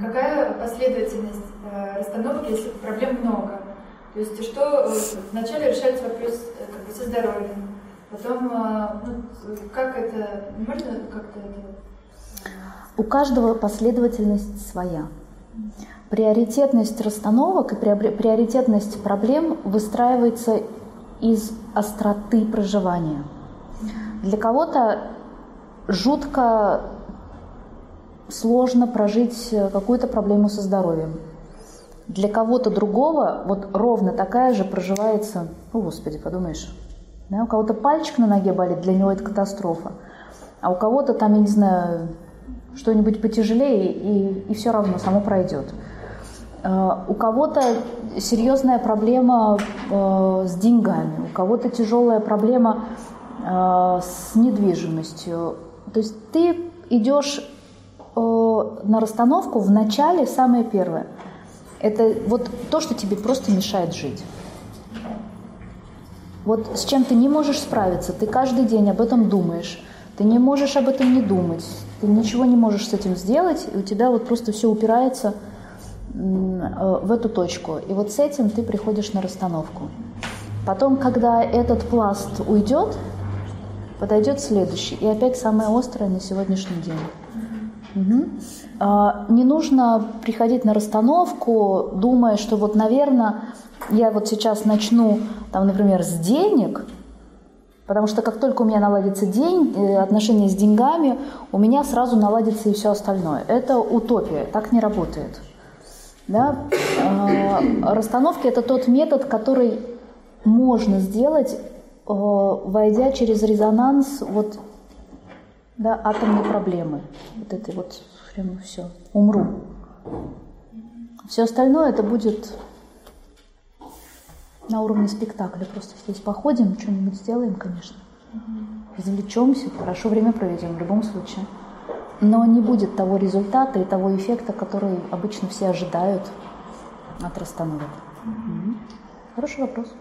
Какая последовательность э, расстановки, если проблем много? То есть что э, вначале решается вопрос э, как бы, со здоровьем, потом ну, как это, можно как-то это... У каждого последовательность своя. Приоритетность расстановок и приоритетность проблем выстраивается из остроты проживания. Для кого-то жутко сложно прожить какую-то проблему со здоровьем. Для кого-то другого вот ровно такая же проживается, о господи, подумаешь, да, у кого-то пальчик на ноге болит, для него это катастрофа, а у кого-то там, я не знаю, что-нибудь потяжелее, и, и все равно само пройдет. А, у кого-то серьезная проблема э, с деньгами, у кого-то тяжелая проблема э, с недвижимостью. То есть ты идешь э, на расстановку в начале самое первое – это вот то, что тебе просто мешает жить. Вот с чем ты не можешь справиться, ты каждый день об этом думаешь, ты не можешь об этом не думать, ты ничего не можешь с этим сделать, и у тебя вот просто все упирается э, в эту точку. И вот с этим ты приходишь на расстановку. Потом, когда этот пласт уйдет, подойдет следующий. И опять самое острое на сегодняшний день. Угу. Не нужно приходить на расстановку, думая, что вот, наверное, я вот сейчас начну, там, например, с денег, потому что как только у меня наладится день, э, отношения с деньгами, у меня сразу наладится и все остальное. Это утопия, так не работает. Да? А, расстановки – это тот метод, который можно сделать, э, войдя через резонанс вот да, атомной проблемы. Вот этой вот прямо все. Умру. Все остальное это будет на уровне спектакля. Просто здесь походим, что-нибудь сделаем, конечно. Извлечемся, хорошо время проведем в любом случае. Но не будет того результата и того эффекта, который обычно все ожидают от расстановок. Хороший вопрос.